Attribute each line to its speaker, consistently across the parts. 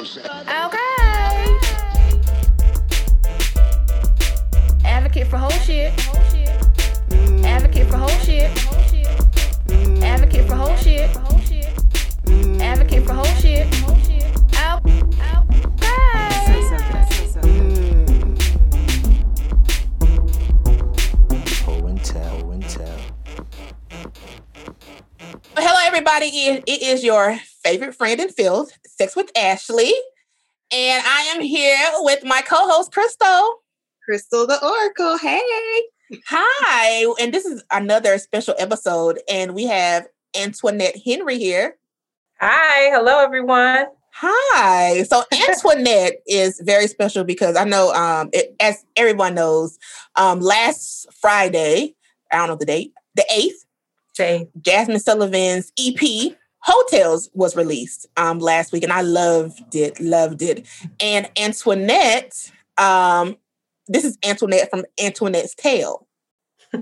Speaker 1: Okay. Advocate for whole shit. Advocate for whole shit. Advocate for whole shit. Advocate for whole shit.
Speaker 2: Hello, everybody. It it is your favorite friend in filth, Sex with Ashley. And I am here with my co-host, Crystal.
Speaker 3: Crystal the Oracle. Hey.
Speaker 2: Hi. And this is another special episode. And we have Antoinette Henry here.
Speaker 4: Hi. Hello, everyone.
Speaker 2: Hi. So Antoinette is very special because I know, um, it, as everyone knows, um, last Friday, I don't know the date, the 8th,
Speaker 4: Jay.
Speaker 2: Jazmine Sullivan's EP Heaux Tales was released um last week and I loved it, loved it. And Antoinette, um, this is Antoinette from Antoinette's Tale.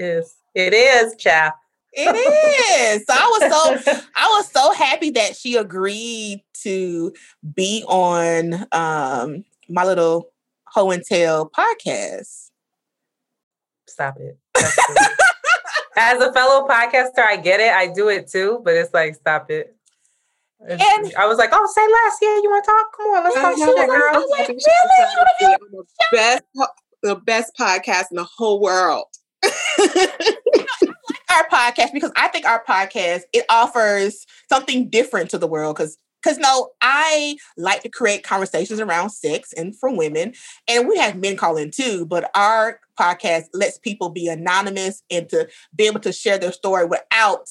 Speaker 4: It is. It is, child.
Speaker 2: It is. So I was so I was so happy that she agreed to be on um my little Ho and Tail podcast.
Speaker 4: Stop it. As a fellow podcaster, I get it. I do it too, but it's like, stop it.
Speaker 2: And-
Speaker 4: I was like, oh, say less. Yeah, you want to talk? Come on, let's talk
Speaker 3: Yeah,
Speaker 4: shit,
Speaker 3: yeah,
Speaker 4: girl.
Speaker 3: I'm like,
Speaker 2: really?
Speaker 3: The best, the best podcast in the whole world.
Speaker 2: our podcast because I think our podcast it offers something different to the world because because no, I like to create conversations around sex and for women, and we have men call in too. But our podcast lets people be anonymous and to be able to share their story without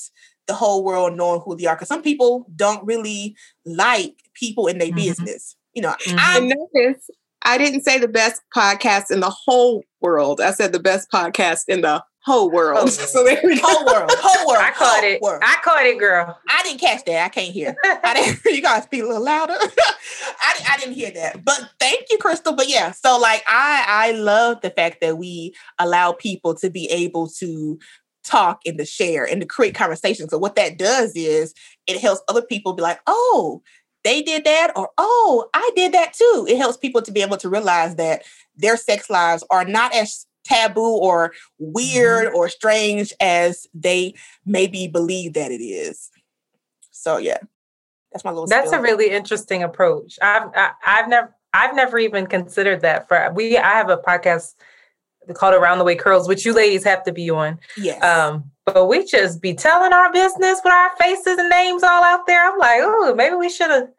Speaker 2: the whole world knowing who they are. Because some people don't really like people in their
Speaker 4: Mhm.
Speaker 2: business. You know,
Speaker 4: Mhm.
Speaker 3: I noticed I didn't say the best podcast in the whole world. I said the best podcast in the whole world. So there we go.
Speaker 2: whole world, whole world.
Speaker 4: I caught it.
Speaker 2: world.
Speaker 4: I caught it, girl.
Speaker 2: I didn't catch that. I can't hear. I didn't. You guys speak a little louder. I, I didn't hear that. But thank you, Crystal. But yeah, so like I I love the fact that we allow people to be able to talk and to share and to create conversations. So what that does is it helps other people be like, oh, they did that, or oh, I did that too. It helps people to be able to realize that their sex lives are not as taboo or weird or strange as they maybe believe that it is. So yeah, that's my little.
Speaker 4: That's a really interesting approach. I've I, I've never I've never even considered that. For we, I have a podcast called Around the Way Curls, which you ladies have to be on.
Speaker 2: yes.
Speaker 4: Um, but we just be telling our business with our faces and names all out there. I'm like, oh, maybe we should have.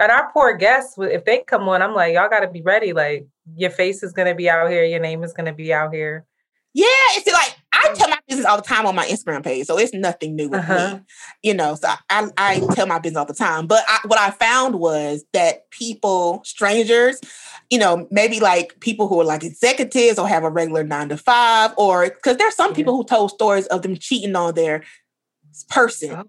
Speaker 4: And our poor guests, if they come on, I'm like, y'all got to be ready. Like, your face is going to be out here. Your name is going to be out here.
Speaker 2: Yeah, it's like I tell my business all the time on my Instagram page, so it's nothing new with
Speaker 4: Uh-huh.
Speaker 2: me. You know, so I, I tell my business all the time. But I, what I found was that people, strangers, you know, maybe like people who are like executives or have a regular nine to five, or because there's some
Speaker 4: Yeah.
Speaker 2: people who told stories of them cheating on their person.
Speaker 4: Oh.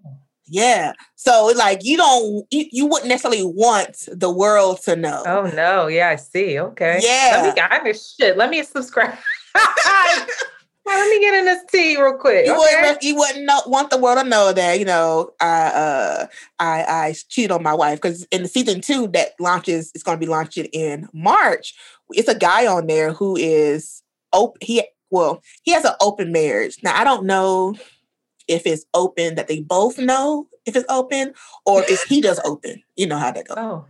Speaker 2: Yeah. So like you don't you, you wouldn't necessarily want the world to know.
Speaker 4: Oh no, yeah, I see. Okay.
Speaker 2: Yeah.
Speaker 4: Let me I mean, shit. Let me subscribe. let me get in this tea real quick.
Speaker 2: You
Speaker 4: okay?
Speaker 2: wouldn't you wouldn't know, want the world to know that, you know, I uh I I cheated on my wife because in the season two that launches it's gonna be launching in March. It's a guy on there who is open he well, he has an open marriage. Now I don't know if it's open that they both know if it's open or if he does open. You know how that goes.
Speaker 4: Oh,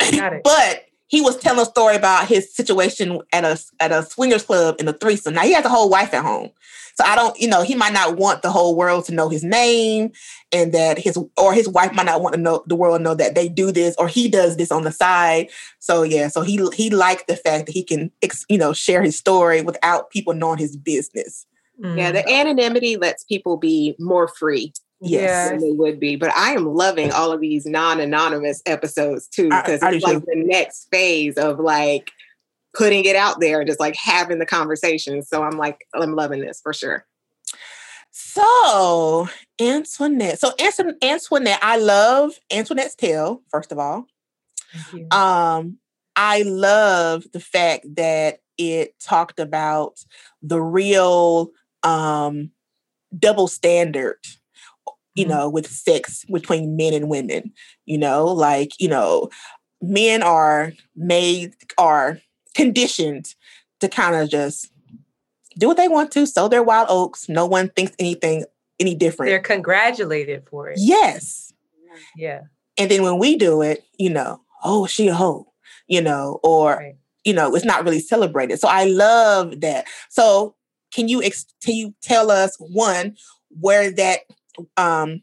Speaker 4: got it.
Speaker 2: But he was telling a story about his situation at a at a swingers club in a threesome. Now he has a whole wife at home, so I don't, you know, he might not want the whole world to know his name, and that his or his wife might not want to know the world know that they do this or he does this on the side. So yeah, so he he liked the fact that he can, ex, you know, share his story without people knowing his business.
Speaker 3: Yeah,
Speaker 4: Mm.
Speaker 3: the anonymity lets people be more free
Speaker 2: Yes.
Speaker 3: than they would be. But I am loving all of these non-anonymous episodes too, because it's like
Speaker 2: too.
Speaker 3: the next phase of like putting it out there and just like having the conversation. So I'm like, I'm loving this for sure.
Speaker 2: So Antoinette, so Anton- Antoinette, I love Antoinette's tale. First of all, um i love the fact that it talked about the real um double standard you
Speaker 4: Mhm.
Speaker 2: know, with sex between men and women. You know, like, you know, men are made are conditioned to kind of just do what they want to, sow their wild oats. No one thinks anything any different.
Speaker 4: They're congratulated for it.
Speaker 2: yes.
Speaker 4: Yeah.
Speaker 2: And then when we do it, you know, oh, she a hoe, you know, or
Speaker 4: Right.
Speaker 2: you know, it's not really celebrated. So I love that. So can you ex- can you tell us one where that um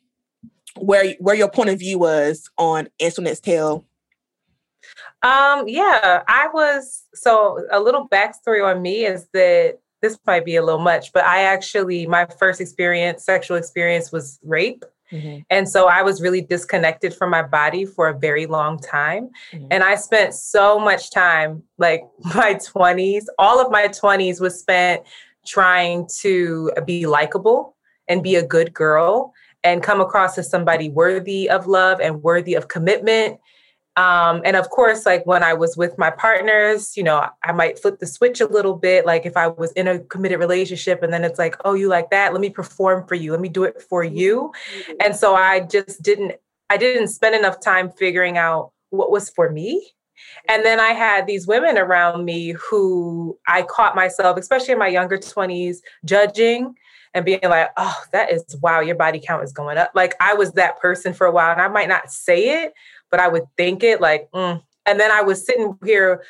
Speaker 2: where where your point of view was on Antoinette's tale?
Speaker 4: Um, yeah, I was so a little backstory on me is that this might be a little much, but I actually my first experience, sexual experience was rape. And so I was really disconnected from my body for a very long time.
Speaker 2: Mhm.
Speaker 4: And I spent so much time, like my 20s, all of my 20s was spent trying to be likable and be a good girl and come across as somebody worthy of love and worthy of commitment. Um, and of course, like when I was with my partners, you know, I might flip the switch a little bit. Like if I was in a committed relationship and then it's like, oh, you like that? Let me perform for you. Let me do it for you. And so I just didn't, I didn't spend enough time figuring out what was for me. And then I had these women around me who I caught myself, especially in my younger 20s, judging and being like, oh, that is wow, your body count is going up. Like I was that person for a while and I might not say it, but I would think it like, mm. and then I was sitting here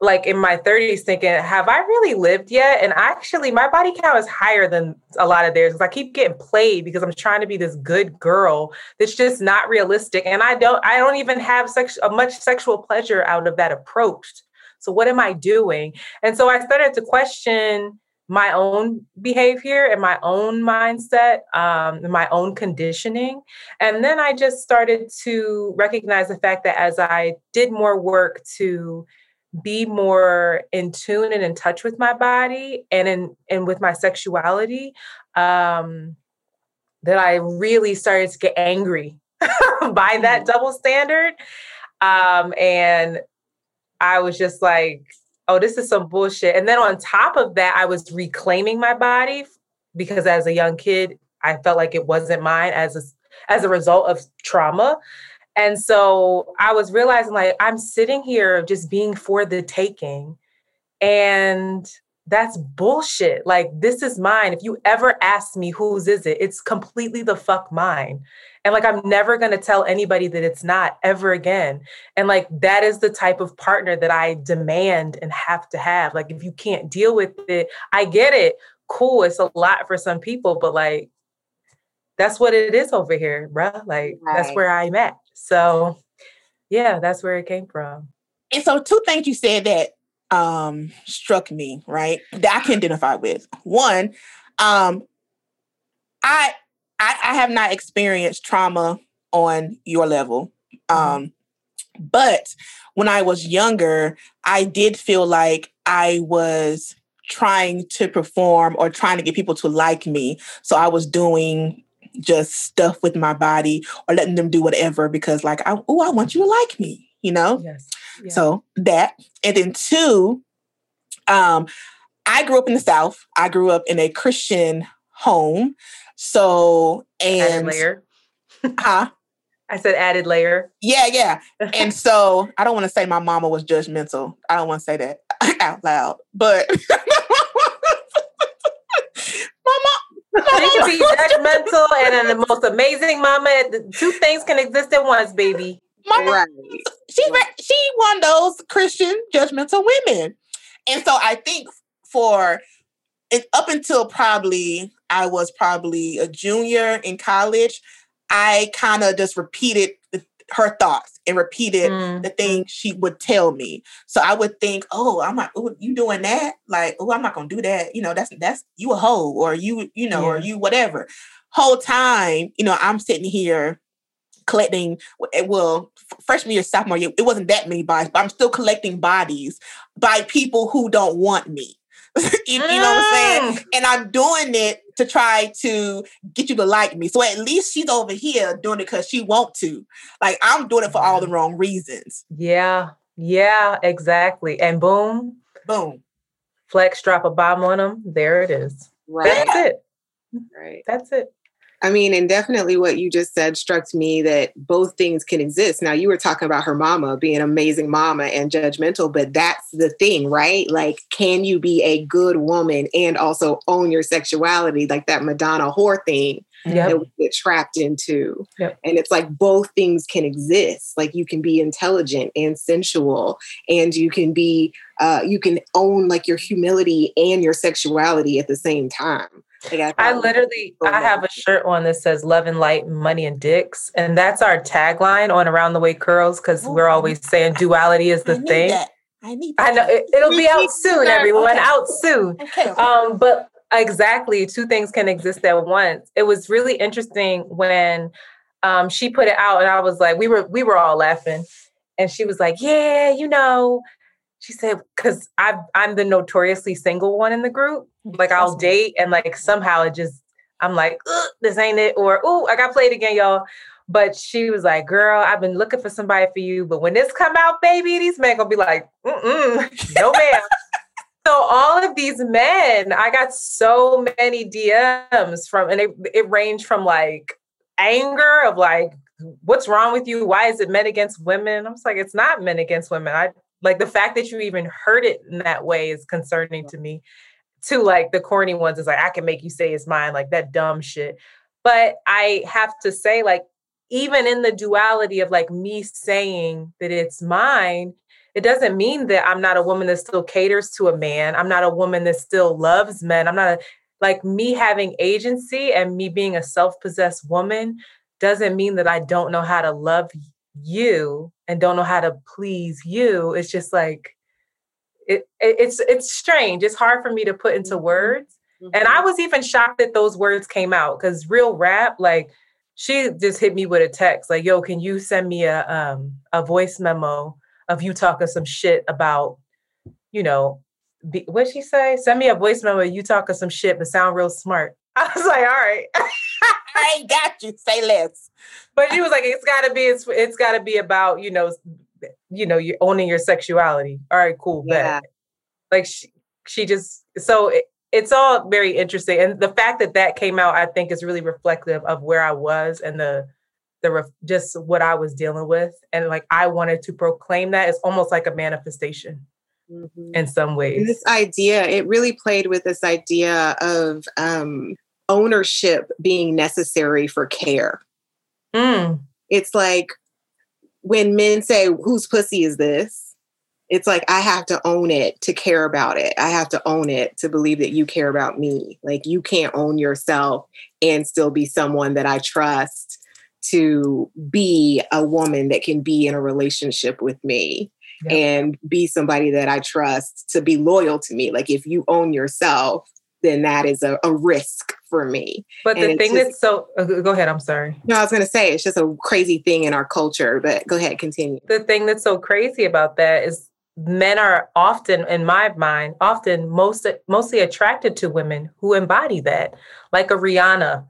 Speaker 4: like in my 30s thinking, have I really lived yet? And actually, my body count is higher than a lot of theirs because I keep getting played because I'm trying to be this good girl that's just not realistic. And I don't, I don't even have sex, uh, much sexual pleasure out of that approach. So what am I doing? And so I started to question my own behavior and my own mindset, um, my own conditioning. And then I just started to recognize the fact that as I did more work to be more in tune and in touch with my body and in and with my sexuality, um, that I really started to get angry by that double standard. Um, and I was just like, oh, this is some bullshit. And then on top of that, I was reclaiming my body because as a young kid, I felt like it wasn't mine as a, as a result of trauma. And so I was realizing like I'm sitting here just being for the taking. And that's bullshit. Like, this is mine. If you ever ask me whose is it, it's completely the fuck mine. And like, I'm never going to tell anybody that it's not ever again. And like, that is the type of partner that I demand and have to have. Like, if you can't deal with it, I get it. Cool. It's a lot for some people, but like, that's what it is over here, bruh. Like, that's where I'm at. So, yeah, that's where it came from.
Speaker 2: And so two things you said that um struck me, right? That I can identify with. One, um I I, I have not experienced trauma on your level. Um but when I was younger, I did feel like I was trying to perform or trying to get people to like me. So I was doing just stuff with my body or letting them do whatever because like I oh I want you to like me, you know?
Speaker 4: Yes. Yeah.
Speaker 2: So that, and then two, um, I grew up in the South. I grew up in a Christian home. So
Speaker 4: added
Speaker 2: and
Speaker 4: layer.
Speaker 2: huh?
Speaker 4: I said added layer.
Speaker 2: Yeah, yeah. And so I don't want to say my mama was judgmental. I don't want to say that out loud, but mama.
Speaker 4: you can be judgmental and the most amazing mama. Two things can exist at once, baby.
Speaker 2: Mama
Speaker 3: Right.
Speaker 2: she's ve- she one of those Christian judgmental women, and so I think for it, up until probably I was probably a junior in college, I kind of just repeated the, her thoughts and repeated
Speaker 4: Mm.
Speaker 2: the things she would tell me. So I would think, oh, I'm not, oh, you doing that? Like, oh, I'm not gonna do that. You know, that's that's you a hoe or you, you know, or you whatever. Whole time, you know, I'm sitting here collecting. Well, freshman year, sophomore year, it wasn't that many bodies, but I'm still collecting bodies by people who don't want me. you, you know what I'm saying?
Speaker 4: Mm.
Speaker 2: And I'm doing it to try to get you to like me. So at least she's over here doing it because she want to. Like I'm doing it for all the wrong reasons.
Speaker 4: Yeah. Yeah, exactly. And boom,
Speaker 2: Boom.
Speaker 4: flex drop a bomb on them. There it is.
Speaker 3: Right.
Speaker 4: That's it.
Speaker 3: Right.
Speaker 4: That's it.
Speaker 3: I mean, and definitely what you just said struck me that both things can exist. Now, you were talking about her mama being an amazing mama and judgmental, but that's the thing, right? Like, can you be a good woman and also own your sexuality, like that Madonna whore thing?
Speaker 4: Yep.
Speaker 3: that we get trapped into.
Speaker 4: Yep.
Speaker 3: And it's like both things can exist. Like you can be intelligent and sensual, and you can be, uh, you can own like your humility and your sexuality at the same time. Like
Speaker 4: I
Speaker 3: thought-
Speaker 4: literally I have a shirt on that says love and light, money and dicks. And that's our tagline on Around the Way Curls because
Speaker 2: Oh,
Speaker 4: we're always saying duality is
Speaker 2: I
Speaker 4: the
Speaker 2: need
Speaker 4: thing.
Speaker 2: that. I need
Speaker 4: I know it, it'll be out soon,
Speaker 3: too.
Speaker 4: everyone.
Speaker 2: Okay.
Speaker 4: Out soon.
Speaker 2: Okay.
Speaker 4: Um, but exactly, two things can exist at once. It was really interesting when um, she put it out, and I was like, we were we were all laughing, and she was like, "Yeah, you know," she said, "Cause I I'm the notoriously single one in the group. Like I'll date, and like somehow it just I'm like, this ain't it, or oh, I got played again, y'all." But she was like, "Girl, I've been looking for somebody for you, but when this come out, baby, these men gonna be like, Mm-mm, no ma'am." So all of these men, I got so many DMs from, and it, it ranged from like anger of like, what's wrong with you? Why is it men against women? I was like, it's not men against women. I like the fact that you even heard it in that way is concerning to me. To like the corny ones is like, I can make you say it's mine, like that dumb shit. But I have to say, like, even in the duality of like me saying that it's mine, it doesn't mean that I'm not a woman that still caters to a man. I'm not a woman that still loves men. I'm not a, like me having agency and me being a self possessed woman doesn't mean that I don't know how to love you and don't know how to please you. It's just like, it, it it's it's strange. It's hard for me to put into
Speaker 3: Mhm.
Speaker 4: words. And I was even shocked that those words came out because real rap, like she just hit me with a text, like, yo, can you send me a um a voice memo of you talking some shit about, you know, be, what'd she say? Send me a voice memo, of you talking some shit, but sound real smart. I was like, all right.
Speaker 2: I ain't got you. Say less.
Speaker 4: but she was like, it's gotta be, it's it's gotta be about, you know, you know, you're owning your sexuality. All right, cool.
Speaker 3: Yeah.
Speaker 4: Bet. Like she she just so it, it's all very interesting. And the fact that that came out, I think, is really reflective of where I was and the the ref, just what I was dealing with. And like I wanted to proclaim that it's almost like a manifestation
Speaker 3: Mhm.
Speaker 4: in some
Speaker 3: And
Speaker 4: ways.
Speaker 3: this idea, it really played with this idea of um, ownership being necessary for care.
Speaker 4: Mm,
Speaker 3: It's like when men say, Whose pussy is this? It's like, I have to own it to care about it. I have to own it to believe that you care about me. Like, you can't own yourself and still be someone that I trust to be a woman that can be in a relationship with me
Speaker 4: Yep.
Speaker 3: and be somebody that I trust to be loyal to me. Like if you own yourself, then that is a, a risk for me.
Speaker 4: but
Speaker 3: And
Speaker 4: the thing
Speaker 3: just-
Speaker 4: that's so uh, go ahead, I'm sorry.
Speaker 3: No, I was going to say it's just a crazy thing in our culture, but go ahead, continue.
Speaker 4: the thing that's so crazy about that is men are often in my mind often most mostly attracted to women who embody that like a rihanna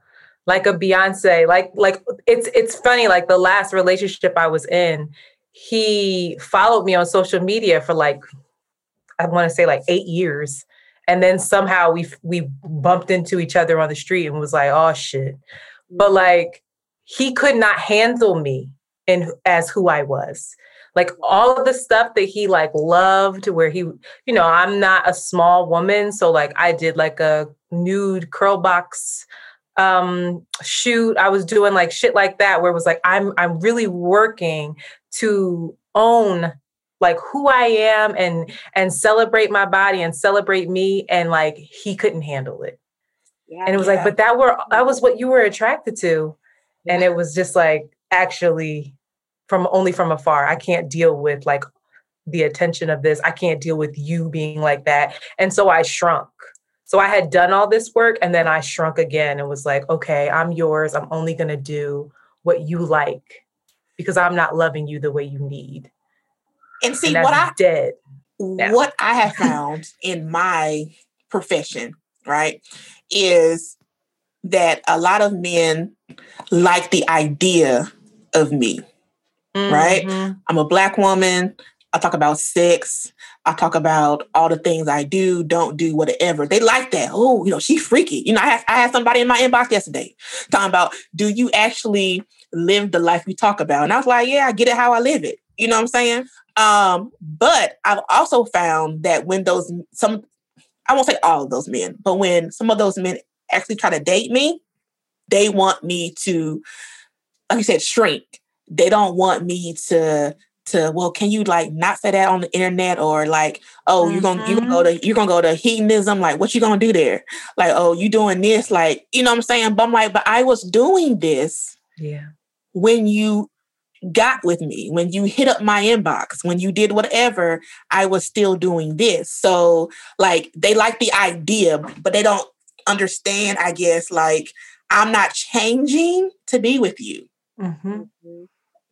Speaker 4: like a beyonce like like it's it's funny like the last relationship i was in he followed me on social media for like i want to say like eight years and then somehow we we bumped into each other on the street and was like oh shit but like he could not handle me in as who I was. Like all of the stuff that he like loved, where he, you know, I'm not a small woman, so like I did like a nude curl box um shoot. I was doing like shit like that, where it was like I'm I'm really working to own like who I am and and celebrate my body and celebrate me, and like he couldn't handle it.
Speaker 3: Yeah.
Speaker 4: And it was
Speaker 2: Yeah.
Speaker 4: like, but that were that was what you were attracted to. And it was just like actually from only from afar. I can't deal with like the attention of this. I can't deal with you being like that. And so I shrunk. So I had done all this work and then I shrunk again and was like, okay, I'm yours. I'm only gonna do what you like because I'm not loving you the way you need.
Speaker 2: And see
Speaker 4: and
Speaker 2: what I
Speaker 4: did,
Speaker 2: what I have found in my profession, right, is that a lot of men like the idea of me. Right?
Speaker 4: Mhm.
Speaker 2: I'm a black woman. I talk about sex. I talk about all the things I do, don't do, whatever. They like that. Oh, you know, she freaky. You know, I had, I had somebody in my inbox yesterday talking about, do you actually live the life you talk about? And I was like, yeah, I get it how I live it. You know what I'm saying? Um, but I've also found that when those some I won't say all of those men, but when some of those men actually try to date me, they want me to, like you said, shrink. They don't want me to to well can you like not say that on the internet or like oh mm-hmm. you're gonna you're gonna go to you're gonna go to hedonism like what you gonna do there like oh you doing this like you know what i'm saying but i'm like but i was doing this
Speaker 4: yeah
Speaker 2: when you got with me when you hit up my inbox when you did whatever i was still doing this so like they like the idea but they don't understand i guess like i'm not changing to be with you
Speaker 4: mm-hmm.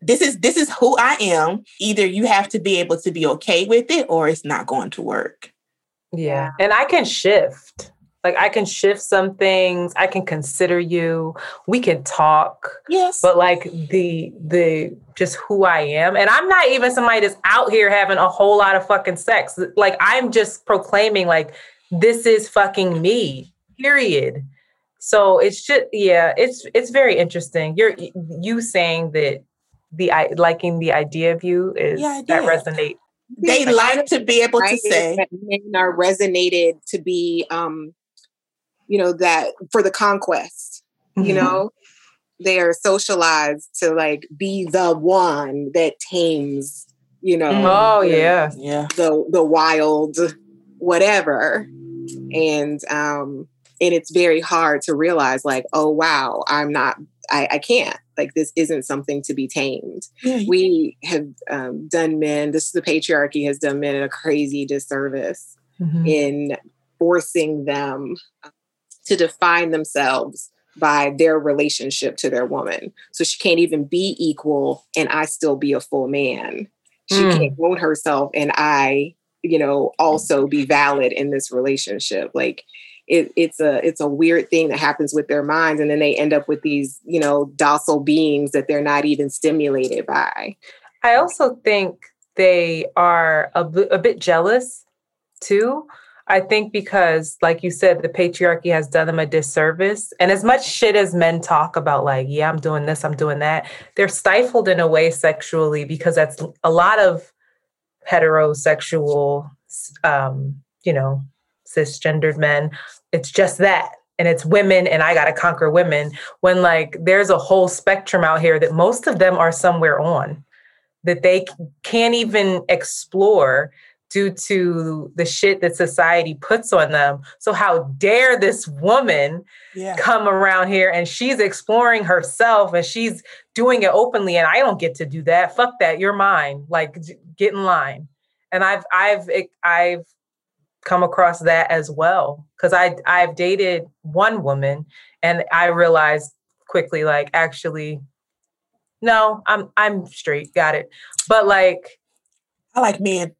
Speaker 2: this is this is who I am. Either you have to be able to be okay with it or it's not going to work.
Speaker 4: Yeah. And I can shift. Like I can shift some things. I can consider you. We can talk.
Speaker 2: Yes.
Speaker 4: But like the the just who I am. And I'm not even somebody that's out here having a whole lot of fucking sex. Like I'm just proclaiming like this is fucking me. Period. So it's just yeah, it's it's very interesting. You're you saying that the I liking the idea of you is yeah, that resonate.
Speaker 2: They like to be able to say
Speaker 3: men are resonated to be um you know that for the conquest, mm-hmm. you know, they are socialized to like be the one that tames, you know.
Speaker 4: Oh the, yeah.
Speaker 2: Yeah.
Speaker 3: The the wild whatever. And um and it's very hard to realize like, oh wow, I'm not I, I can't like this isn't something to be tamed. Yeah. We have um, done men, this the patriarchy has done men a crazy disservice mm-hmm. in forcing them to define themselves by their relationship to their woman. So she can't even be equal and I still be a full man. She mm. can't own herself and I, you know, also be valid in this relationship. Like it, it's a it's a weird thing that happens with their minds and then they end up with these you know docile beings that they're not even stimulated by
Speaker 4: i also think they are a, bit jealous too i think because like you said the patriarchy has done them a disservice and as much shit as men talk about like yeah i'm doing this i'm doing that they're stifled in a way sexually because that's a lot of heterosexual um you know cisgendered men. It's just that. And it's women, and I got to conquer women. When like there's a whole spectrum out here that most of them are somewhere on that they can't even explore due to the shit that society puts on them. So how dare this woman yeah. come around here and she's exploring herself and she's doing it openly and I don't get to do that. Fuck that. You're mine. Like get in line. And I've I've I've come across that as well because I I've dated one woman and I realized quickly like actually no I'm I'm straight got it but like
Speaker 2: I like men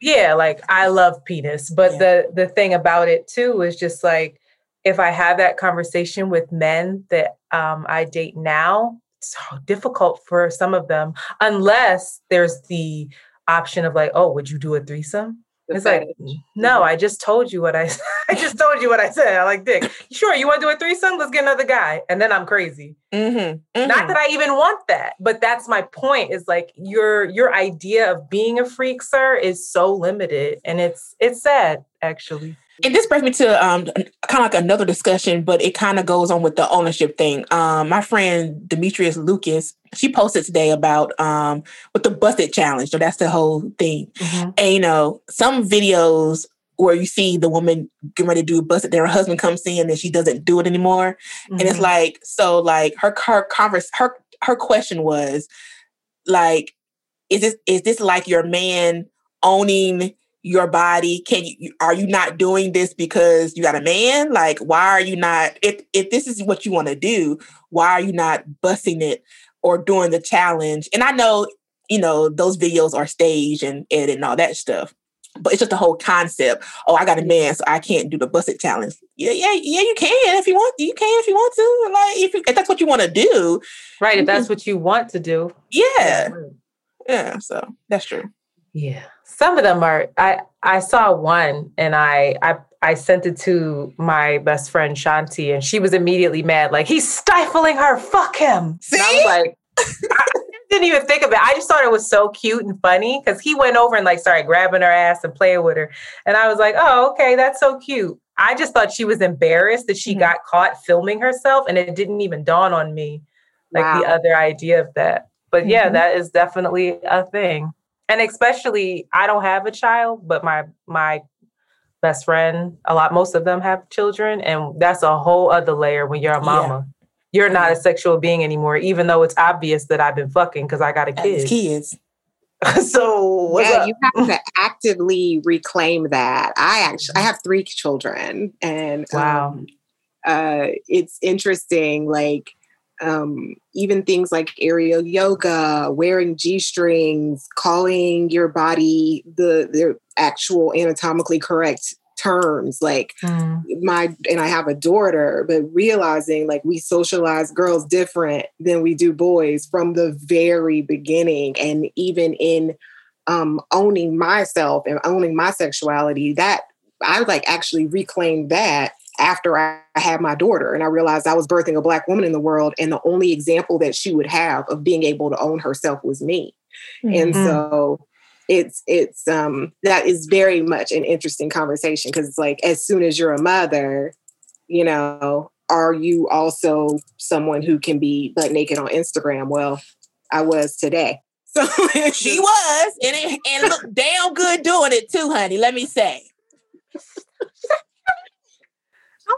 Speaker 4: yeah like I love penis but yeah. the the thing about it too is just like if I have that conversation with men that um, I date now it's so difficult for some of them unless there's the option of like oh would you do a threesome it's like, no, I just told you what I I just told you what I said. I like dick. Sure, you want to do a threesome? Let's get another guy. And then I'm crazy.
Speaker 2: Mm-hmm. Mm-hmm.
Speaker 4: Not that I even want that, but that's my point. Is like your your idea of being a freak, sir, is so limited, and it's it's sad actually.
Speaker 2: And this brings me to um, kind of like another discussion, but it kind of goes on with the ownership thing. Um, my friend Demetria Lucas, she posted today about um, with the Buss It challenge. So that's the whole thing. Mm-hmm. And you know, some videos where you see the woman getting ready to do a Buss It, then her husband comes in and she doesn't do it anymore. Mm-hmm. And it's mm-hmm. like, so like her her converse her her question was like, is this is this like your man owning your body can you are you not doing this because you got a man? Like why are you not if if this is what you want to do why are you not busting it or doing the challenge? And i know you know those videos are staged and edited and all that stuff but it's just the whole concept oh i got a man so i can't do the Buss It challenge. Yeah yeah yeah you can if you want you can if you want to like if, you, if that's what you want to do
Speaker 4: right if that's what you want to do
Speaker 2: yeah. yeah so that's true.
Speaker 4: Yeah. Some of them are I I saw one and I I I sent it to my best friend Shanti and she was immediately mad like he's stifling her fuck him.
Speaker 2: See?
Speaker 4: And I was like I didn't even think of it. I just thought it was so cute and funny because he went over and like started grabbing her ass and playing with her. And I was like, oh, okay, that's so cute. I just thought she was embarrassed that she
Speaker 2: Mhm.
Speaker 4: got caught filming herself and it didn't even dawn on me like the other idea of that. But yeah,
Speaker 2: Mhm.
Speaker 4: that is definitely a thing. And especially I don't have a child, but my my best friend, a lot most of them have children and that's a whole other layer when you're a
Speaker 2: Yeah.
Speaker 4: mama. You're not a sexual being anymore even though it's obvious that I've been fucking cuz I got a
Speaker 2: As
Speaker 4: kid.
Speaker 2: kids.
Speaker 4: so what's
Speaker 3: yeah,
Speaker 4: up?
Speaker 3: you have to actively reclaim that. I actually I have three children, and
Speaker 4: Wow.
Speaker 3: um, uh, it's interesting. Like um, even things like aerial yoga, wearing g strings, calling your body the the actual anatomically correct terms, like
Speaker 4: Mm.
Speaker 3: my and I have a daughter, but realizing like we socialize girls different than we do boys from the very beginning, and even in um, owning myself and owning my sexuality, that I like actually reclaimed that after I had my daughter, and I realized I was birthing a black woman in the world, and the only example that she would have of being able to own herself was me and
Speaker 4: Mhm.
Speaker 3: so it's it's um that is very much an interesting conversation because it's like as soon as you're a mother you know are you also someone who can be butt naked on instagram well i was today so
Speaker 2: She was, and it and looked damn good doing it too, honey. Let me say.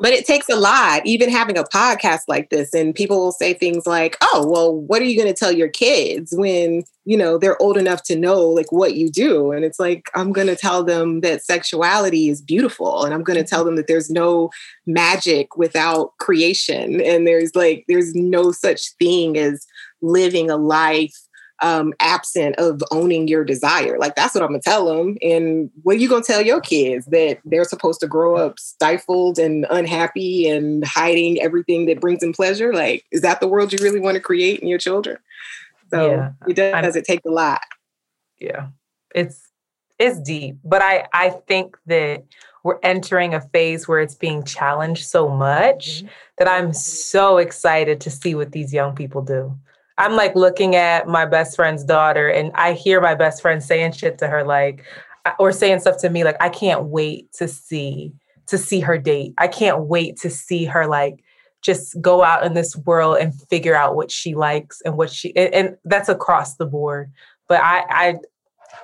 Speaker 3: But it takes a lot even having a podcast like this and people will say things like oh well what are you going to tell your kids when you know they're old enough to know like what you do? And it's like i'm going to tell them that sexuality is beautiful and i'm going to tell mm-hmm. them that there's no magic without creation and there's like there's no such thing as living a life um, absent of owning your desire. Like that's what I'm gonna tell them. And what are you gonna tell your kids that they're supposed to grow up stifled and unhappy and hiding everything that brings them pleasure? Like, is that the world you really want to create in your children? So
Speaker 4: Yeah,
Speaker 3: it does.
Speaker 4: I'm-
Speaker 3: it take a lot.
Speaker 4: yeah it's it's deep but i i think that we're entering a phase where it's being challenged so much that i'm so excited to see what these young people do i'm like looking at my best friend's daughter and i hear my best friend saying shit to her like or saying stuff to me like i can't wait to see to see her date i can't wait to see her like just go out in this world and figure out what she likes and what she and, and that's across the board but I, I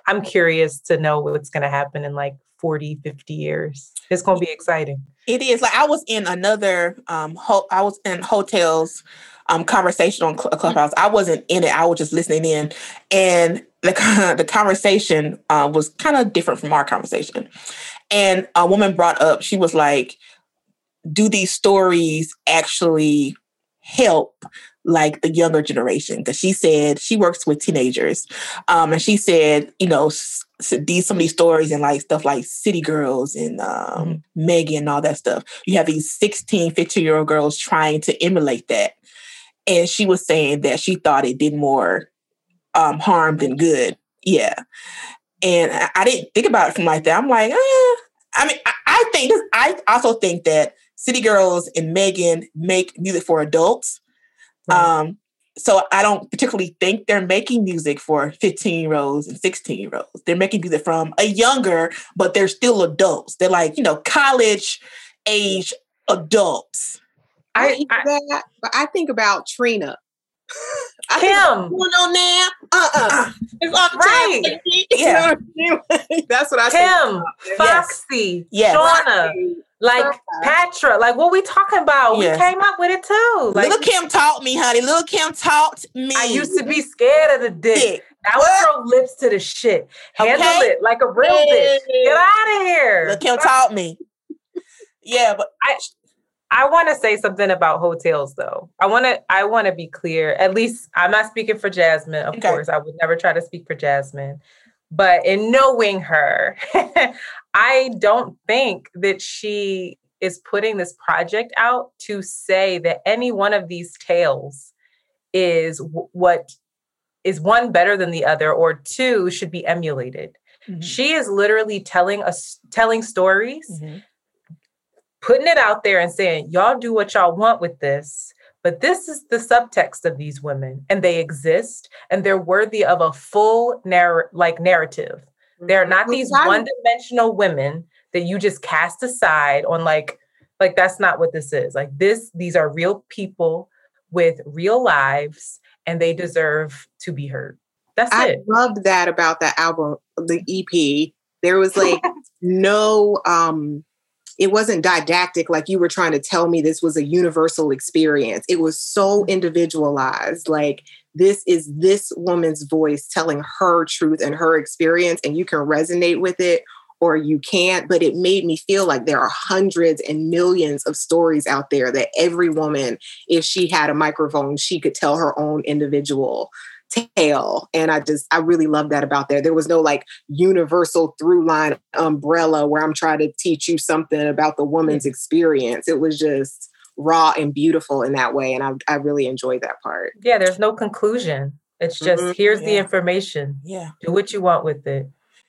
Speaker 4: I'm curious to know what's going to happen in like 40, 50 years. It's going to be exciting.
Speaker 2: It is like I was in another um ho- I was in Heaux Tales um conversation on Cl- Clubhouse. I wasn't in it. I was just listening in and the the conversation uh, was kind of different from our conversation. And a woman brought up she was like do these stories actually help like the younger generation because she said she works with teenagers um, and she said you know these some of these stories and like stuff like city girls and um, megan and all that stuff you have these 16 15 year old girls trying to emulate that and she was saying that she thought it did more um, harm than good yeah and I, I didn't think about it from like that i'm like eh. i mean I, I think this, i also think that city girls and megan make music for adults
Speaker 4: Right.
Speaker 2: um, so I don't particularly think they're making music for 15 year olds and 16 year olds. They're making music from a younger, but they're still adults. They're like, you know, college age adults.
Speaker 3: I,
Speaker 4: I- I-
Speaker 3: that, but I think about Trina. I think,
Speaker 4: Kim,
Speaker 3: going on now? Uh-uh. Uh, it's off the
Speaker 4: Right.
Speaker 3: chain.
Speaker 2: Yeah.
Speaker 3: You know what I mean? That's what I think.
Speaker 4: Kim, Foxy,
Speaker 2: Yes.
Speaker 4: Shauna, like
Speaker 3: Shauna.
Speaker 4: Patra. Like what we talking about?
Speaker 2: Yes.
Speaker 4: We came up with it too. Like
Speaker 2: Little Kim taught me, honey. Little Kim taught me.
Speaker 4: I used to be scared of the dick.
Speaker 2: Dick.
Speaker 4: I would throw lips to the shit. Handle
Speaker 2: Okay.
Speaker 4: it like a real bitch. Get out of here.
Speaker 2: Little Kim taught me. Yeah, but
Speaker 4: I want to say something about Heaux Tales though. I want to I want to be clear. At least I'm not speaking for Jazmine, of
Speaker 2: Okay.
Speaker 4: course. I would never try to speak for Jazmine. But in knowing her, I don't think that she is putting this project out to say that any one of these tales is w- what is one better than the other or two should be emulated.
Speaker 2: Mhm.
Speaker 4: She is literally telling us telling stories,
Speaker 2: Mhm.
Speaker 4: Putting it out there and saying, y'all do what y'all want with this. But this is the subtext of these women, and they exist, and they're worthy of a full narr- like narrative. They're not these one-dimensional women that you just cast aside on like like that's not what this is. Like this these are real people with real lives and they deserve to be heard. That's
Speaker 3: I
Speaker 4: it.
Speaker 3: loved that about the album, the EP. There was like no um it wasn't didactic like you were trying to tell me this was a universal experience. It was so individualized. Like this is this woman's voice telling her truth and her experience and you can resonate with it or you can't, but it made me feel like there are hundreds and millions of stories out there that every woman if she had a microphone, she could tell her own individual tale and i just i really love that about there there was no like universal through line umbrella where i'm trying to teach you something about the woman's experience it was just raw and beautiful in that way and i, I really enjoyed that part
Speaker 4: Yeah, there's no conclusion. It's just
Speaker 3: Mhm.
Speaker 4: here's the information.
Speaker 2: Yeah.
Speaker 4: Do what you want with it.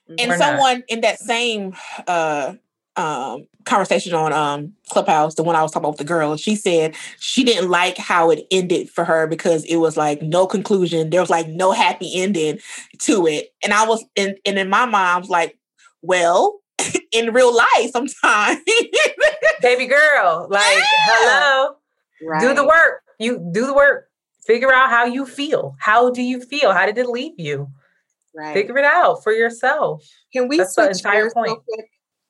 Speaker 2: And
Speaker 4: Or not.
Speaker 2: someone in that same uh um conversation on um Clubhouse, the one I was talking about with the girl, she said she didn't like how it ended for her because it was like no conclusion. There was like no happy ending to it. And I was and, and in my mind, I was like, well, in real life sometimes.
Speaker 4: Baby girl, like,
Speaker 2: Yeah.
Speaker 4: hello. Do the work. You do the work. Figure out how you feel. How do you feel? How did it leave you?
Speaker 3: right.
Speaker 4: Figure it out for yourself.
Speaker 3: Can we
Speaker 4: That's the entire
Speaker 3: gears real
Speaker 4: point.
Speaker 3: quick?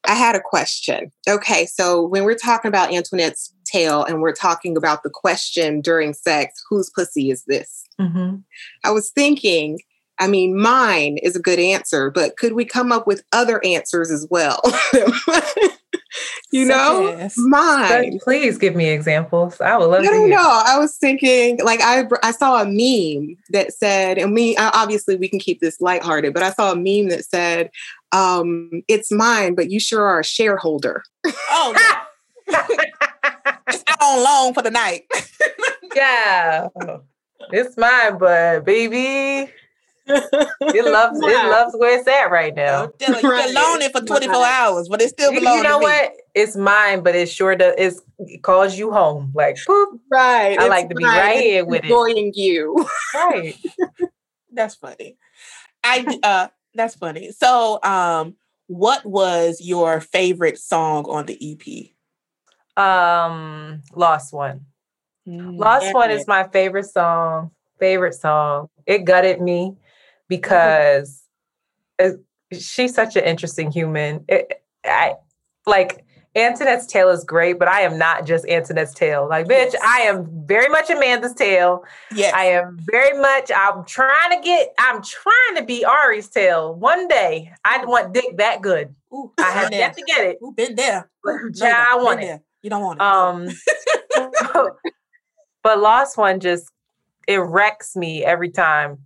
Speaker 3: I had a question. Okay, so when we're talking about Antoinette's tale and we're talking about the question during sex, whose pussy is this?
Speaker 4: Mm-hmm.
Speaker 3: I was thinking, I mean, mine is a good answer, but could we come up with other answers as well? you know, mine.
Speaker 4: Please give me examples. I would love
Speaker 3: I
Speaker 4: to
Speaker 3: don't
Speaker 4: hear.
Speaker 3: know. I was thinking, like, I I saw a meme that said, and we obviously we can keep this lighthearted, but I saw a meme that said, um, "It's mine, but you sure are a shareholder."
Speaker 2: oh yeah. it's out on loan for the night.
Speaker 4: yeah. It's mine, but baby, it loves it loves where it's at right now.
Speaker 2: you can
Speaker 3: Right.
Speaker 2: loan it for 24
Speaker 3: Right.
Speaker 2: hours, but it still
Speaker 4: You,
Speaker 2: belongs
Speaker 4: you know
Speaker 2: to me.
Speaker 4: what? It's mine, but it sure does. It's, it calls you home. Like, boop.
Speaker 3: Right.
Speaker 4: I
Speaker 3: it's
Speaker 4: like to be
Speaker 3: mine,
Speaker 4: right here with it.
Speaker 3: enjoying you.
Speaker 4: Right.
Speaker 2: That's funny. I uh that's funny. So um what was your favorite song on the EP?
Speaker 4: Um, Lost One. Lost One is my favorite song. Favorite song. It gutted me because it- she's such an interesting human. It, I like Antoinette's Tale is great, but I am not just Antoinette's Tale. Like, bitch,
Speaker 2: Yes.
Speaker 4: I am very much Amanda's Tale.
Speaker 2: Yes.
Speaker 4: I am very much. I'm trying to get. I'm trying to be Ari's Tale. One day, I want dick that good.
Speaker 2: Ooh,
Speaker 4: I have yet to get it.
Speaker 2: Ooh, been there. You
Speaker 4: child, I want it.
Speaker 2: there. You don't want it.
Speaker 4: Um, but Lost One just it wrecks me every time.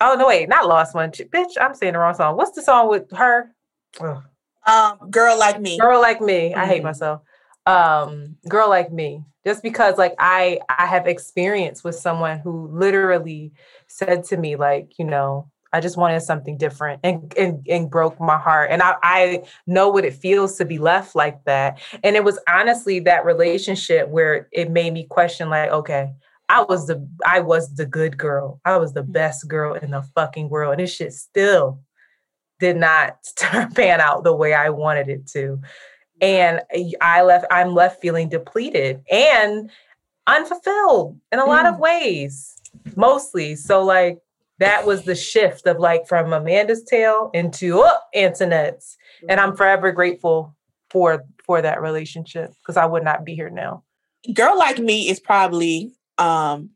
Speaker 4: Oh no, wait, not Lost One, bitch. I'm saying the wrong song. What's the song with her? Ugh.
Speaker 2: Um girl like me.
Speaker 4: Girl like me. I hate
Speaker 2: Mhm.
Speaker 4: myself. Um, girl like me. Just because like I I have experience with someone who literally said to me like, you know, I just wanted something different and and, and broke my heart. And I, I know what it feels to be left like that. And it was honestly that relationship where it made me question like, okay, I was the I was the good girl. I was the best girl in the fucking world. And this shit still did not pan out the way I wanted it to. And I left, I'm left feeling depleted and unfulfilled in a lot of ways, mostly. So, like, that was the shift of like from Amanda's tale into oh, Antoinette's. And I'm forever grateful for for that relationship because I would not be here now.
Speaker 2: Girl like me is probably um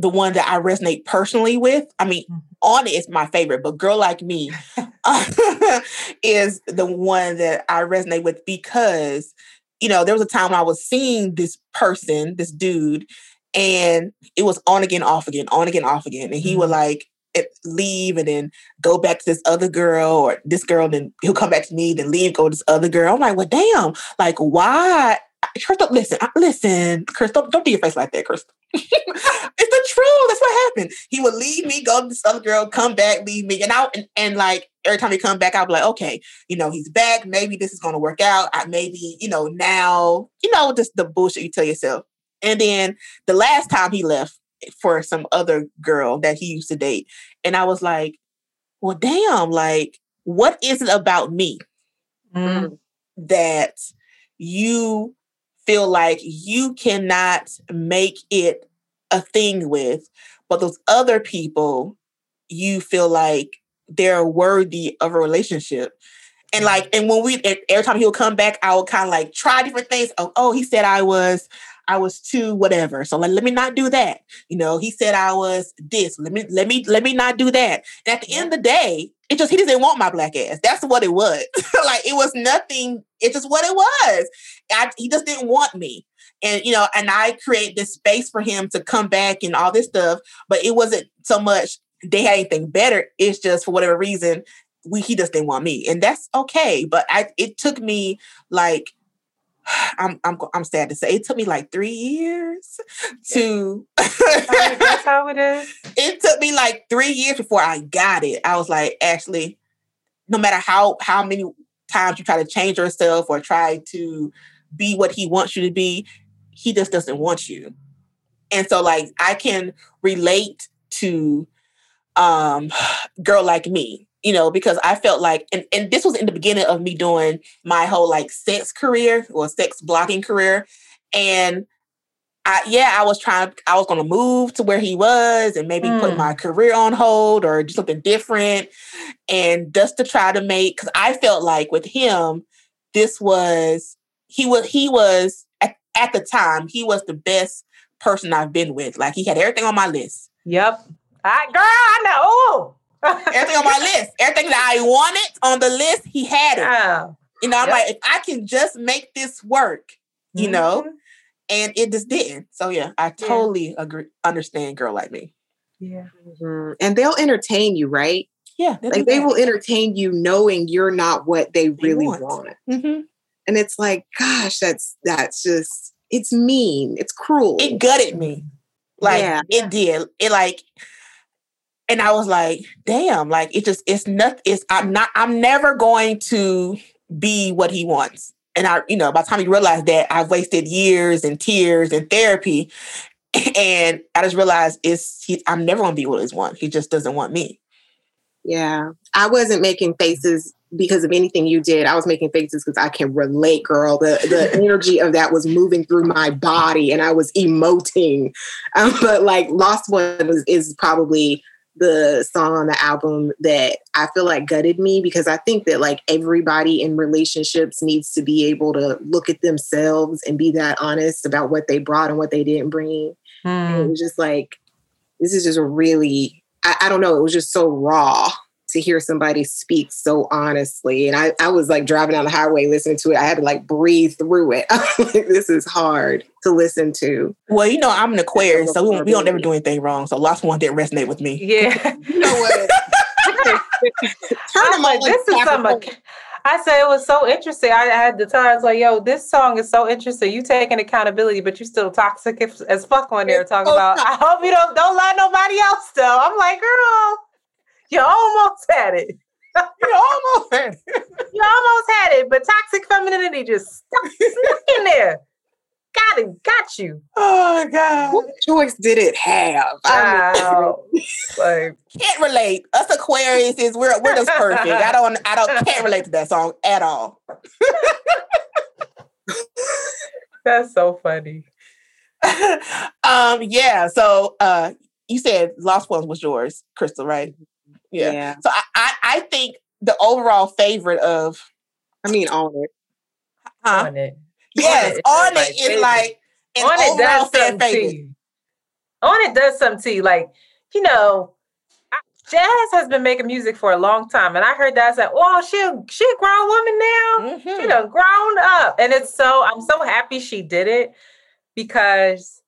Speaker 2: the one that I resonate personally with. I mean, on it is my favorite, but Girl Like Me is the one that I resonate with because, you know, there was a time when I was seeing this person, this dude, and it was on again, off again, on again, off again. And he would
Speaker 4: Mhm.
Speaker 2: like leave and then go back to this other girl or this girl, then he'll come back to me, then leave, go to this other girl. I'm like, well, damn, like, why? Crystal, listen, listen, Crystal, don't do your face like that, Crystal. true. That's what happened. He would leave me, go to this other girl, come back, leave me. And I and, and like every time he come back, I'll be like, okay, you know, he's back. Maybe this is gonna work out. I maybe, you know, now, you know, just the bullshit you tell yourself. And then the last time he left for some other girl that he used to date. And I was like, well, damn, like, what is it about me
Speaker 4: Mm.
Speaker 2: that you feel like you cannot make it a thing with, but those other people, you feel like they're worthy of a relationship. And like, and when we, every time he'll come back, I would kind of like try different things. Oh, oh, he said I was, I was too whatever. So like, let me not do that. You know, he said I was this. Let me, let me, let me not do that. And at the end of the day, it just he didn't want my black ass. That's what it was. like it was nothing. It's just what it was. I, he just didn't want me. And you know, and I create this space for him to come back and all this stuff. But it wasn't so much they had anything better. It's just for whatever reason we he just didn't want me, and that's okay. But I it took me like I'm I'm I'm sad to say it took me like three years to.
Speaker 4: That's how it is.
Speaker 2: it took me like three years before I got it. I was like, actually, no matter how how many times you try to change yourself or try to be what he wants you to be, he just doesn't want you. And so like I can relate to um girl like me, you know, because I felt like and, and this was in the beginning of me doing my whole like sex career or sex blogging career. And I, yeah, I was trying. I was going to move to where he was, and maybe put
Speaker 4: Mm.
Speaker 2: my career on hold or do something different, and just to try to make. Because I felt like with him, this was he was he was at, at the time he was the best person I've been with. Like he had everything on my list,
Speaker 4: Yep. I girl, I know.
Speaker 2: everything on my list, everything that I wanted on the list, he had it.
Speaker 4: Yeah.
Speaker 2: You know, I'm
Speaker 4: Yep.
Speaker 2: like, if I can just make this work, you know,
Speaker 4: Mhm.
Speaker 2: and it just didn't. So yeah, I totally agree. Understand, girl like me.
Speaker 4: Yeah.
Speaker 3: Mhm. And they'll entertain you, right?
Speaker 2: Yeah,
Speaker 3: Like they will entertain you knowing you're not what they really
Speaker 2: want.
Speaker 3: want.
Speaker 2: hmm
Speaker 3: And it's like, gosh, that's that's just it's mean. It's cruel.
Speaker 2: It gutted me, like
Speaker 3: Yeah.
Speaker 2: it did. It like, and I was like, damn, like it just it's not. It's I'm not. I'm never going to be what he wants. And I, you know, by the time you realize that, I've wasted years and tears and therapy, and I just realized it's he, I'm never going to be what he wants. He just doesn't want me.
Speaker 3: Yeah. I wasn't making faces because of anything you did. I was making faces because I can relate, girl. The the energy of that was moving through my body and I was emoting. Um, but like Lost One was, is probably the song on the album that I feel like gutted me because I think that like everybody in relationships needs to be able to look at themselves and be that honest about what they brought and what they didn't bring. And it
Speaker 4: Mm.
Speaker 3: was just like, this is just a really, I, I don't know, it was just so raw to hear somebody speak so honestly. And I, I was like driving down the highway listening to it. I had to like breathe through it. like, this is hard to listen to.
Speaker 2: Well, you know, I'm an Aquarius, so we, we don't ever do anything wrong. So Lost One didn't resonate with me.
Speaker 4: Yeah.
Speaker 3: You know what? Turn
Speaker 4: I'm like, this is some. I said it was so interesting. I, I had to tell I was like, yo, this song is so interesting. You taking accountability, but you still toxic as, as fuck on there
Speaker 3: It's
Speaker 4: talking
Speaker 3: so
Speaker 4: about, I hope you don't don't lie nobody else though. I'm like, girl, you almost had it.
Speaker 2: You almost had it.
Speaker 4: You almost had it, but toxic femininity just stuck stuck in there. Got it, got you.
Speaker 2: Oh my god,
Speaker 3: What choice did it have? I
Speaker 4: Wow. like,
Speaker 2: can't relate. Us Aquarius is we're we're just perfect. I don't I don't can't relate to that song at all.
Speaker 4: that's so funny.
Speaker 2: um, yeah. So uh, you said Lost Ones was yours, Crystal, right? Yeah.
Speaker 3: yeah.
Speaker 2: So I, I I think the overall favorite of
Speaker 3: I mean, all of it.
Speaker 2: huh?
Speaker 4: On it.
Speaker 2: yes,
Speaker 4: it
Speaker 2: on
Speaker 4: is
Speaker 2: it is
Speaker 4: favorite.
Speaker 2: like an
Speaker 4: on it
Speaker 2: overall
Speaker 4: does
Speaker 2: fan
Speaker 4: something to
Speaker 2: favorite.
Speaker 4: you. On it does something to you. Like, you know, I- Jazz has been making music for a long time. And I heard that I said, oh, she a, she a grown woman now. She
Speaker 2: Mhm.
Speaker 4: done grown up. And it's so, I'm so happy she did it because,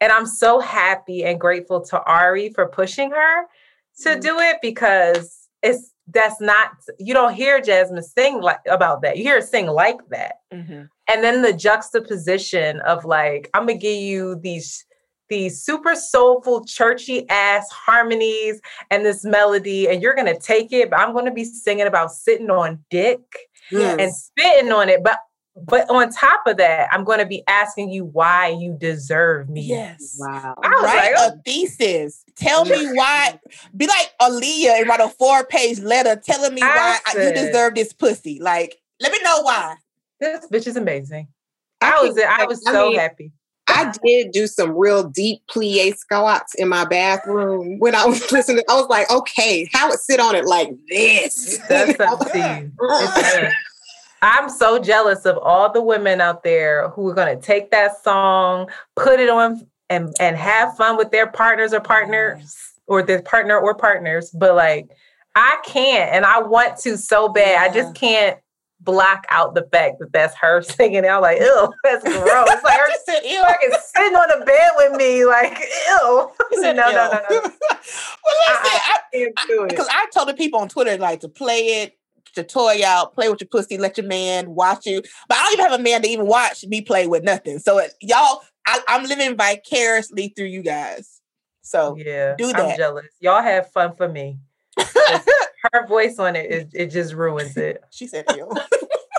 Speaker 4: and I'm so happy and grateful to Ari for pushing her to
Speaker 3: Mhm.
Speaker 4: do it because it's, that's not, you don't hear Jazmine sing like about that. You hear her sing like that
Speaker 2: Mhm.
Speaker 4: and then the juxtaposition of like i'm gonna give you these these super soulful, churchy ass harmonies and this melody, and you're gonna take it, but I'm gonna be singing about sitting on dick
Speaker 3: Yes.
Speaker 4: and spitting on it. But but on top of that, I'm gonna be asking you why you deserve me.
Speaker 2: Yes.
Speaker 3: Wow.
Speaker 4: I was
Speaker 2: Write
Speaker 4: like, oh,
Speaker 2: a thesis. Tell me why. Be like Aaliyah and write a four page letter telling me
Speaker 4: I
Speaker 2: why I- you deserve this pussy. Like, let me know why.
Speaker 4: this bitch is amazing.
Speaker 3: I
Speaker 4: I was
Speaker 3: think-
Speaker 4: I was
Speaker 3: I
Speaker 4: so
Speaker 3: mean,
Speaker 4: happy.
Speaker 3: I did do some real deep plie squats in my bathroom when I was listening. I was like, okay, how would sit on it like this?
Speaker 4: It does something to you. I'm so jealous of all the women out there who are going to take that song, put it on, and and have fun with their partners or partners or their partner or partners. But like, I can't, and I want to so bad. I just can't block out the fact that that's her singing. I'm like, ew, that's gross. Like her
Speaker 2: said, ew.
Speaker 4: fucking sitting on the bed with me, like, ew. No,
Speaker 2: said,
Speaker 4: no,
Speaker 2: ew.
Speaker 4: no, no.
Speaker 2: well, listen, I,
Speaker 4: do it.
Speaker 2: because I told the people on Twitter like to play it, to toy out, play with your pussy, let your man watch you. But I don't even have a man to even watch me play with nothing. So it- y'all, I, I'm living vicariously through you guys. So
Speaker 4: Yeah,
Speaker 2: do
Speaker 4: I'm
Speaker 2: that.
Speaker 4: jealous. Y'all have fun for me. Her voice on it, it, it just ruins it.
Speaker 2: she said, ew.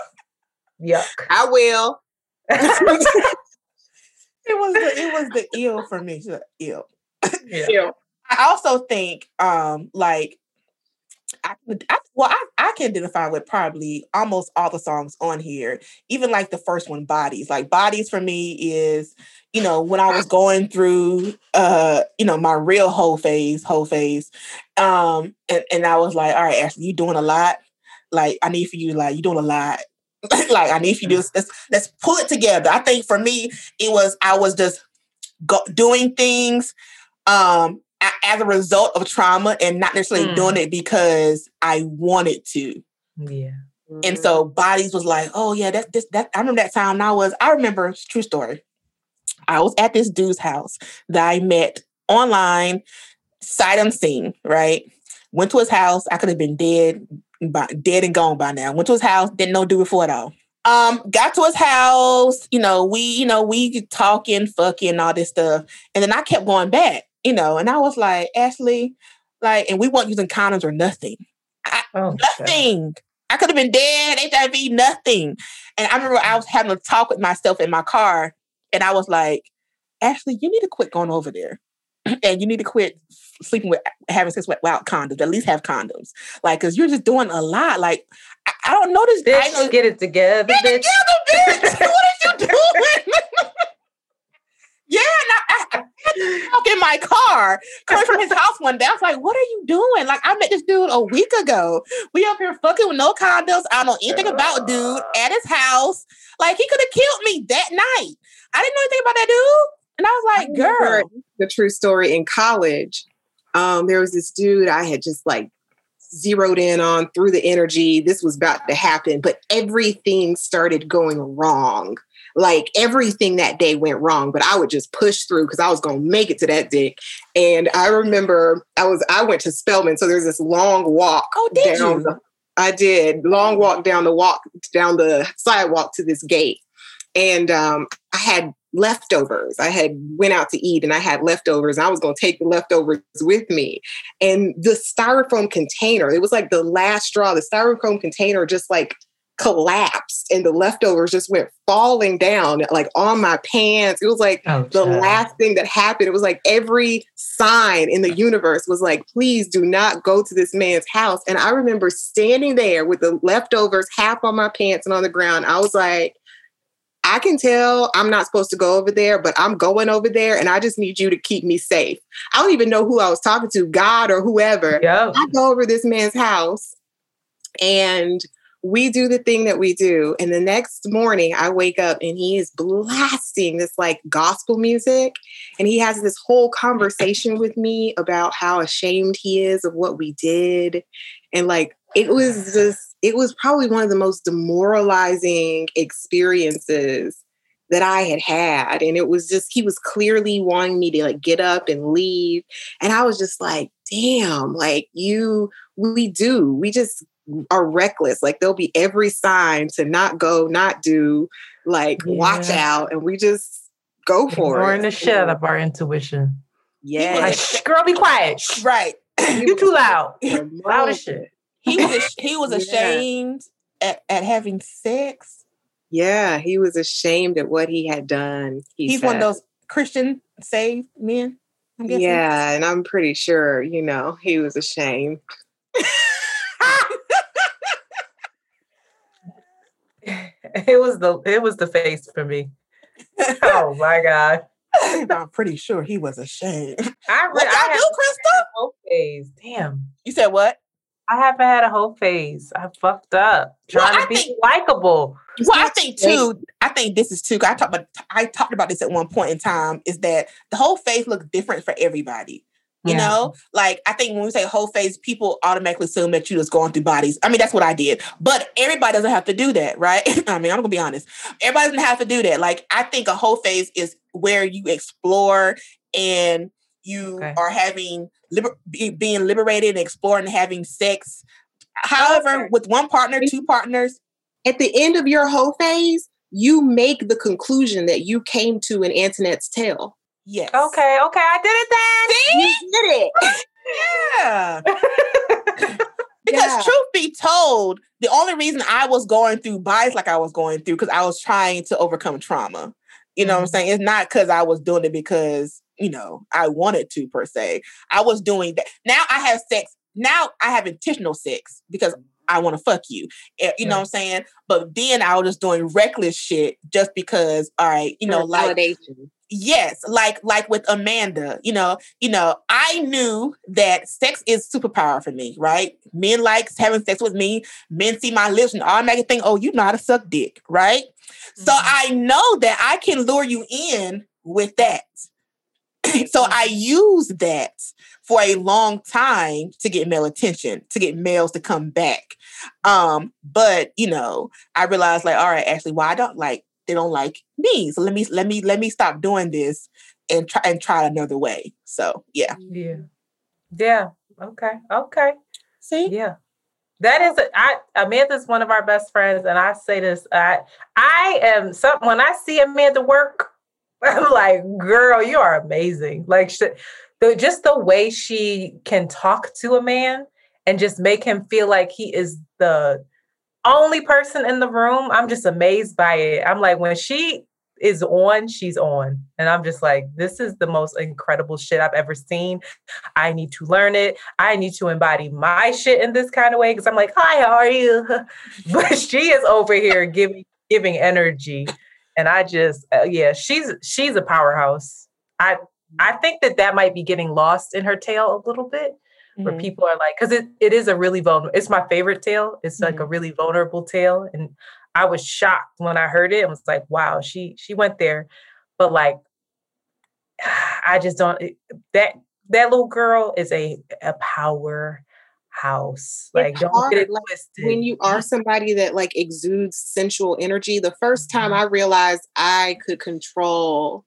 Speaker 4: Yuck.
Speaker 3: I will.
Speaker 2: It was the it was the ill for me. She's like, ill.
Speaker 4: Yeah.
Speaker 3: Yeah.
Speaker 2: I also think um like I, I well I, I can identify with probably almost all the songs on here, even like the first one, Bodies. Like Bodies for me is, you know, when I was going through uh, you know, my real whole phase, whole phase. Um, and, and I was like, all right, Ashley, you doing a lot. Like, I need for you, like, you doing a lot. like, I need for you to let's let's pull it together. I think for me, it was I was just go, doing things um as a result of trauma and not necessarily
Speaker 4: Mm.
Speaker 2: doing it because I wanted to.
Speaker 4: Yeah.
Speaker 2: And so bodies was like, oh yeah, that's this that I remember that time I was, I remember it's true story. I was at this dude's house that I met online, sight unseen, right? Went to his house. I could have been dead, by, dead and gone by now. Went to his house, didn't know do before at all. Um, got to his house, you know, we, you know, we talking, fucking, all this stuff. And then I kept going back, you know, and I was like, Ashley, like, and we weren't using condoms or nothing.
Speaker 4: Oh, God.
Speaker 2: Nothing. I could have been dead, HIV, nothing. And I remember I was having a talk with myself in my car, and I was like, Ashley, you need to quit going over there. and you need to quit sleeping with having sex without condoms. At least have condoms. Like, cause you're just doing a lot. Like, I, I don't know this. I
Speaker 4: Bitch,
Speaker 2: know,
Speaker 4: get it together,
Speaker 2: Get
Speaker 4: bitch.
Speaker 2: together, bitch. what are you doing? Yeah, and I, I, I talk in my car coming from his house one day. I was like, "What are you doing?" Like, I met this dude a week ago. We up here fucking with no condoms. I don't know anything about dude at his house. Like, he could have killed me that night. I didn't know anything about that dude, and I was like, "Girl,
Speaker 3: the true story in college. Um, there was this dude I had just like zeroed in on through the energy. This was about to happen, but everything started going wrong. Like everything that day went wrong, but I would just push through because I was going to make it to that dick. And I remember I was I went to Spelman, so there's this long walk
Speaker 2: Oh, did
Speaker 3: down
Speaker 2: you?
Speaker 3: I did long walk down the walk down the sidewalk to this gate, and um, I had leftovers. I had went out to eat and I had leftovers. I was going to take the leftovers with me, and the styrofoam container. It was like the last straw. The styrofoam container just like collapsed, and the leftovers just went falling down like on my pants. It was like
Speaker 4: Oh,
Speaker 3: the last thing that happened. It was like every sign in the universe was like, please do not go to this man's house. And I remember standing there with the leftovers half on my pants and on the ground. I was like, I can tell I'm not supposed to go over there, but I'm going over there and I just need you to keep me safe. I don't even know who I was talking to, God or whoever.
Speaker 4: Yep.
Speaker 3: I go over this man's house and we do the thing that we do. And the next morning, I wake up and he is blasting this like gospel music. And he has this whole conversation with me about how ashamed he is of what we did. And like, it was just, it was probably one of the most demoralizing experiences that I had had. And it was just, he was clearly wanting me to like get up and leave. And I was just like, damn, like you, we do, we just are reckless. Like there'll be every sign to not go, not do, like watch out. And we just Go for
Speaker 4: Ignoring
Speaker 3: it.
Speaker 4: the shit out of our intuition.
Speaker 3: Yeah.
Speaker 4: Like, shh, girl, be quiet.
Speaker 2: Right.
Speaker 4: You too loud. Loud as shit.
Speaker 2: He was ash- he was
Speaker 3: Yeah.
Speaker 2: ashamed at, at having sex.
Speaker 3: Yeah, he was ashamed at what he had done. he
Speaker 2: He's one of those Christian saved men. I'm.
Speaker 3: Yeah, and I'm pretty sure, you know, he was ashamed.
Speaker 4: It was the it was the face for me. Oh my god.
Speaker 2: I'm pretty sure he was ashamed.
Speaker 4: I
Speaker 2: What
Speaker 4: re- I
Speaker 2: do, Crystal?
Speaker 4: whole phase. Damn.
Speaker 2: You said what?
Speaker 4: I haven't had a whole phase. I fucked up
Speaker 2: Well,
Speaker 4: trying
Speaker 2: I
Speaker 4: to be
Speaker 2: think-
Speaker 4: likable.
Speaker 2: Well, I think too. I think this is too. I talked about. I talked about this at one point in time. Is that the whole face looks different for everybody? You
Speaker 4: Yeah.
Speaker 2: know, like I think when we say whole face, people automatically assume that you just going through bodies. I mean, that's what I did, but everybody doesn't have to do that, right? I mean, I'm gonna be honest. Everybody doesn't have to do that. Like I think a whole phase is where you explore and you
Speaker 4: Okay.
Speaker 2: are having liber- be, being liberated and exploring and having sex. However, with one partner, two partners,
Speaker 3: At the end of your whole phase, you make the conclusion that you came to in Antoinette's tale.
Speaker 2: Yes.
Speaker 4: Okay, okay, I did it then.
Speaker 3: You did it.
Speaker 2: Yeah. Because
Speaker 3: Yeah.
Speaker 2: truth be told, the only reason I was going through bias like I was going through because I was trying to overcome trauma. You know what I'm
Speaker 4: Mhm.
Speaker 2: saying? It's not because I was doing it because, you know, I wanted to per se. I was doing that. Now I have sex. Now I have intentional sex because I want to fuck you. Eh, You know what I'm saying? But then I was just doing reckless shit just because, all right, you know, like
Speaker 3: validation.
Speaker 2: Yes like like with amanda you know you know i knew that sex is superpower for me right? Men likes having sex with me. Men see my lips and automatically think oh you know how to suck dick right? So
Speaker 4: Mhm.
Speaker 2: i know that i can lure you in with that. So i use that for a long time to get male attention to get males to come back. Um but you know i realized like all right actually well i don't like they don't like me so let me let me let me stop doing this and try and try another way so yeah
Speaker 4: yeah. Yeah. Okay. Okay.
Speaker 2: see
Speaker 4: Yeah. That is I Amanda's one of our best friends, and I say this. I I am some when I see Amanda work, I'm like, girl, you are amazing. Like sh- the just the way she can talk to a man and just make him feel like he is the only person in the room. I'm just amazed by it. I'm like, when she is on, she's on. And I'm just like, this is the most incredible shit I've ever seen. I need to learn it. I need to embody my shit in this kind of way because I'm like, hi, how are you? but she is over here giving giving energy, and I just, uh, yeah, she's she's a powerhouse. I I think that that might be getting lost in her tale a little bit, where
Speaker 2: Mhm.
Speaker 4: people are like, because it, it is a really vulnerable. It's my favorite tale. It's like a really vulnerable tale, and I was shocked when I heard it. I was like, wow, she she went there, but like, I just don't it- that that little girl is a a powerhouse. Like, don't
Speaker 3: hard,
Speaker 4: get it
Speaker 3: like,
Speaker 4: twisted.
Speaker 3: when you are somebody that like exudes sensual energy the first time
Speaker 4: Mm-hmm.
Speaker 3: i realized i could control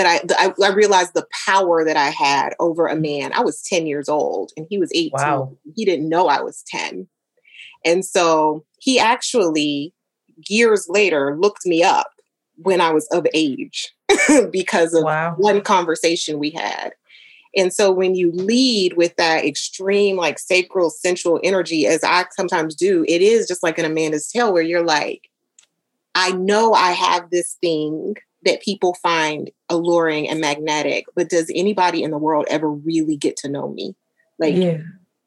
Speaker 3: that I, I i realized the power that i had over a man i was 10 years old and he was 18
Speaker 4: Wow.
Speaker 3: he didn't know i was 10 and so he actually years later looked me up when i was of age because of
Speaker 4: wow.
Speaker 3: one conversation we had. And so when you lead with that extreme, like sacral, sensual energy, as I sometimes do, it is just like an Amanda's tale where you're like, I know I have this thing that people find alluring and magnetic, but does anybody in the world ever really get to know me? Like
Speaker 4: yeah.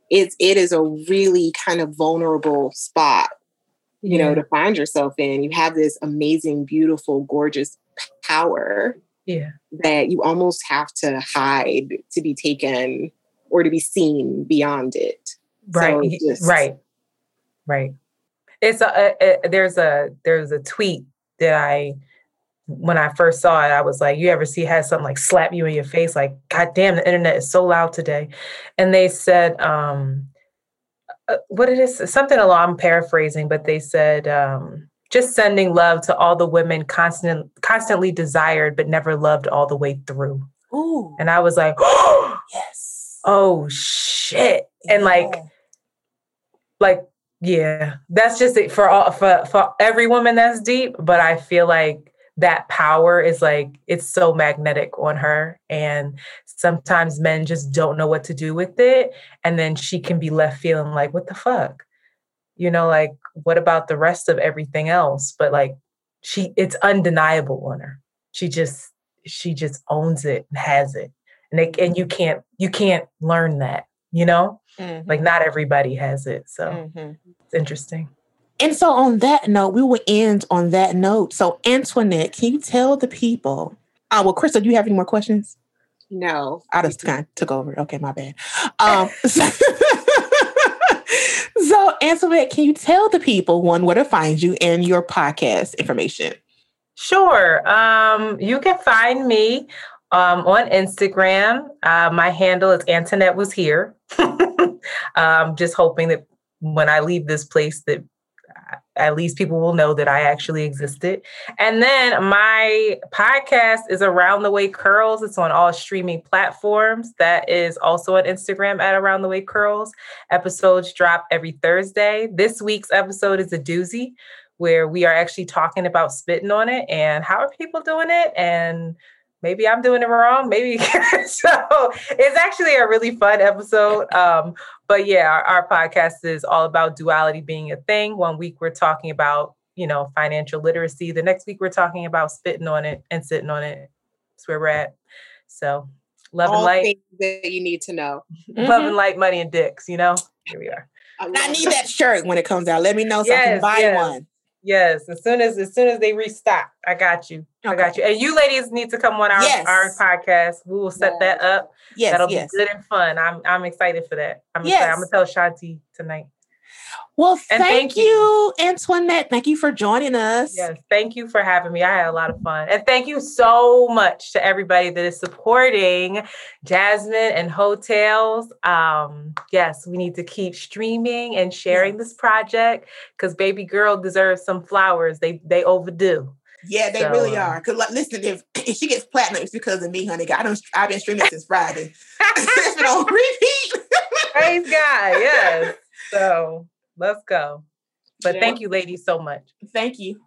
Speaker 3: it's it is a really kind of vulnerable spot, you know, to find yourself in. You have this amazing, beautiful, gorgeous power
Speaker 4: yeah.
Speaker 3: that you almost have to hide to be taken or to be seen beyond it.
Speaker 4: right
Speaker 3: So just-
Speaker 4: right right it's a, a, a there's a there's a tweet that i when i first saw it i was like you ever see has something like slap you in your face? Like god damn the internet is so loud today. And they said um uh, what it is something along i'm paraphrasing but they said um just sending love to all the women constant, constantly desired but never loved all the way through.
Speaker 2: Ooh,
Speaker 4: and i was like
Speaker 2: yes.
Speaker 4: oh shit. And like like yeah that's just it for all for for every woman that's deep but i feel like that power is like it's so magnetic on her and sometimes men just don't know what to do with it and then she can be left feeling like what the fuck? You know like what about the rest of everything else? But like she it's undeniable on her. She just she just owns it and has it. And it, and you can't you can't learn that you know? Mm-hmm. like not everybody has it so mm-hmm. it's interesting
Speaker 2: and so on that note we will end on that note so antoinette can you tell the people uh, well crystal do you have any more questions
Speaker 3: no
Speaker 2: i just kind of took over okay my bad um so, so antoinette can you tell the people one where to find you and your podcast information
Speaker 4: Sure. Um, you can find me um, on Instagram. Uh, my handle is Antoinette was here. um, just hoping that when I leave this place, that at least people will know that I actually existed. And then my podcast is Around the Way Curls. It's on all streaming platforms. That is also on Instagram at Around the Way Curls. Episodes drop every Thursday. This week's episode is a doozy where we are actually talking about spitting on it and how are people doing it and maybe I'm doing it wrong. Maybe so. It's actually a really fun episode. Um, but yeah, our, our, podcast is all about duality being a thing. One week we're talking about you know financial literacy. The next week we're talking about spitting on it and sitting on it. That's where we're at. So love all and light
Speaker 3: that you need to know.
Speaker 4: love mm-hmm. and light, money and dicks. You know, here we are.
Speaker 2: I, I need that shirt when it comes out. Let me know so yes, I can buy yes. one.
Speaker 4: Yes, as soon as as soon as they restock, I got you. Okay. I got you. And you ladies need to come on our, yes. our podcast. We will set yes. that up. Yes, that'll yes. be good and fun. I'm I'm excited for that. I'm yes. excited. I'm gonna tell Shanti tonight.
Speaker 2: Well, thank, thank you, you, Antoinette. Thank you for joining us.
Speaker 4: Yes, thank you for having me. I had a lot of fun. And thank you so much to everybody that is supporting Jazmine and Heaux Tales. Um, yes, we need to keep streaming and sharing yes. this project because baby girl deserves some flowers. They they overdue.
Speaker 2: Yeah, they so, really are. Cause like, listen, if, if she gets platinum, it's because of me, honey. I don't. I've been streaming since Friday. it's been on repeat.
Speaker 4: Praise God. Yes. So Let's go. But yeah. thank you, ladies, so much.
Speaker 2: Thank you.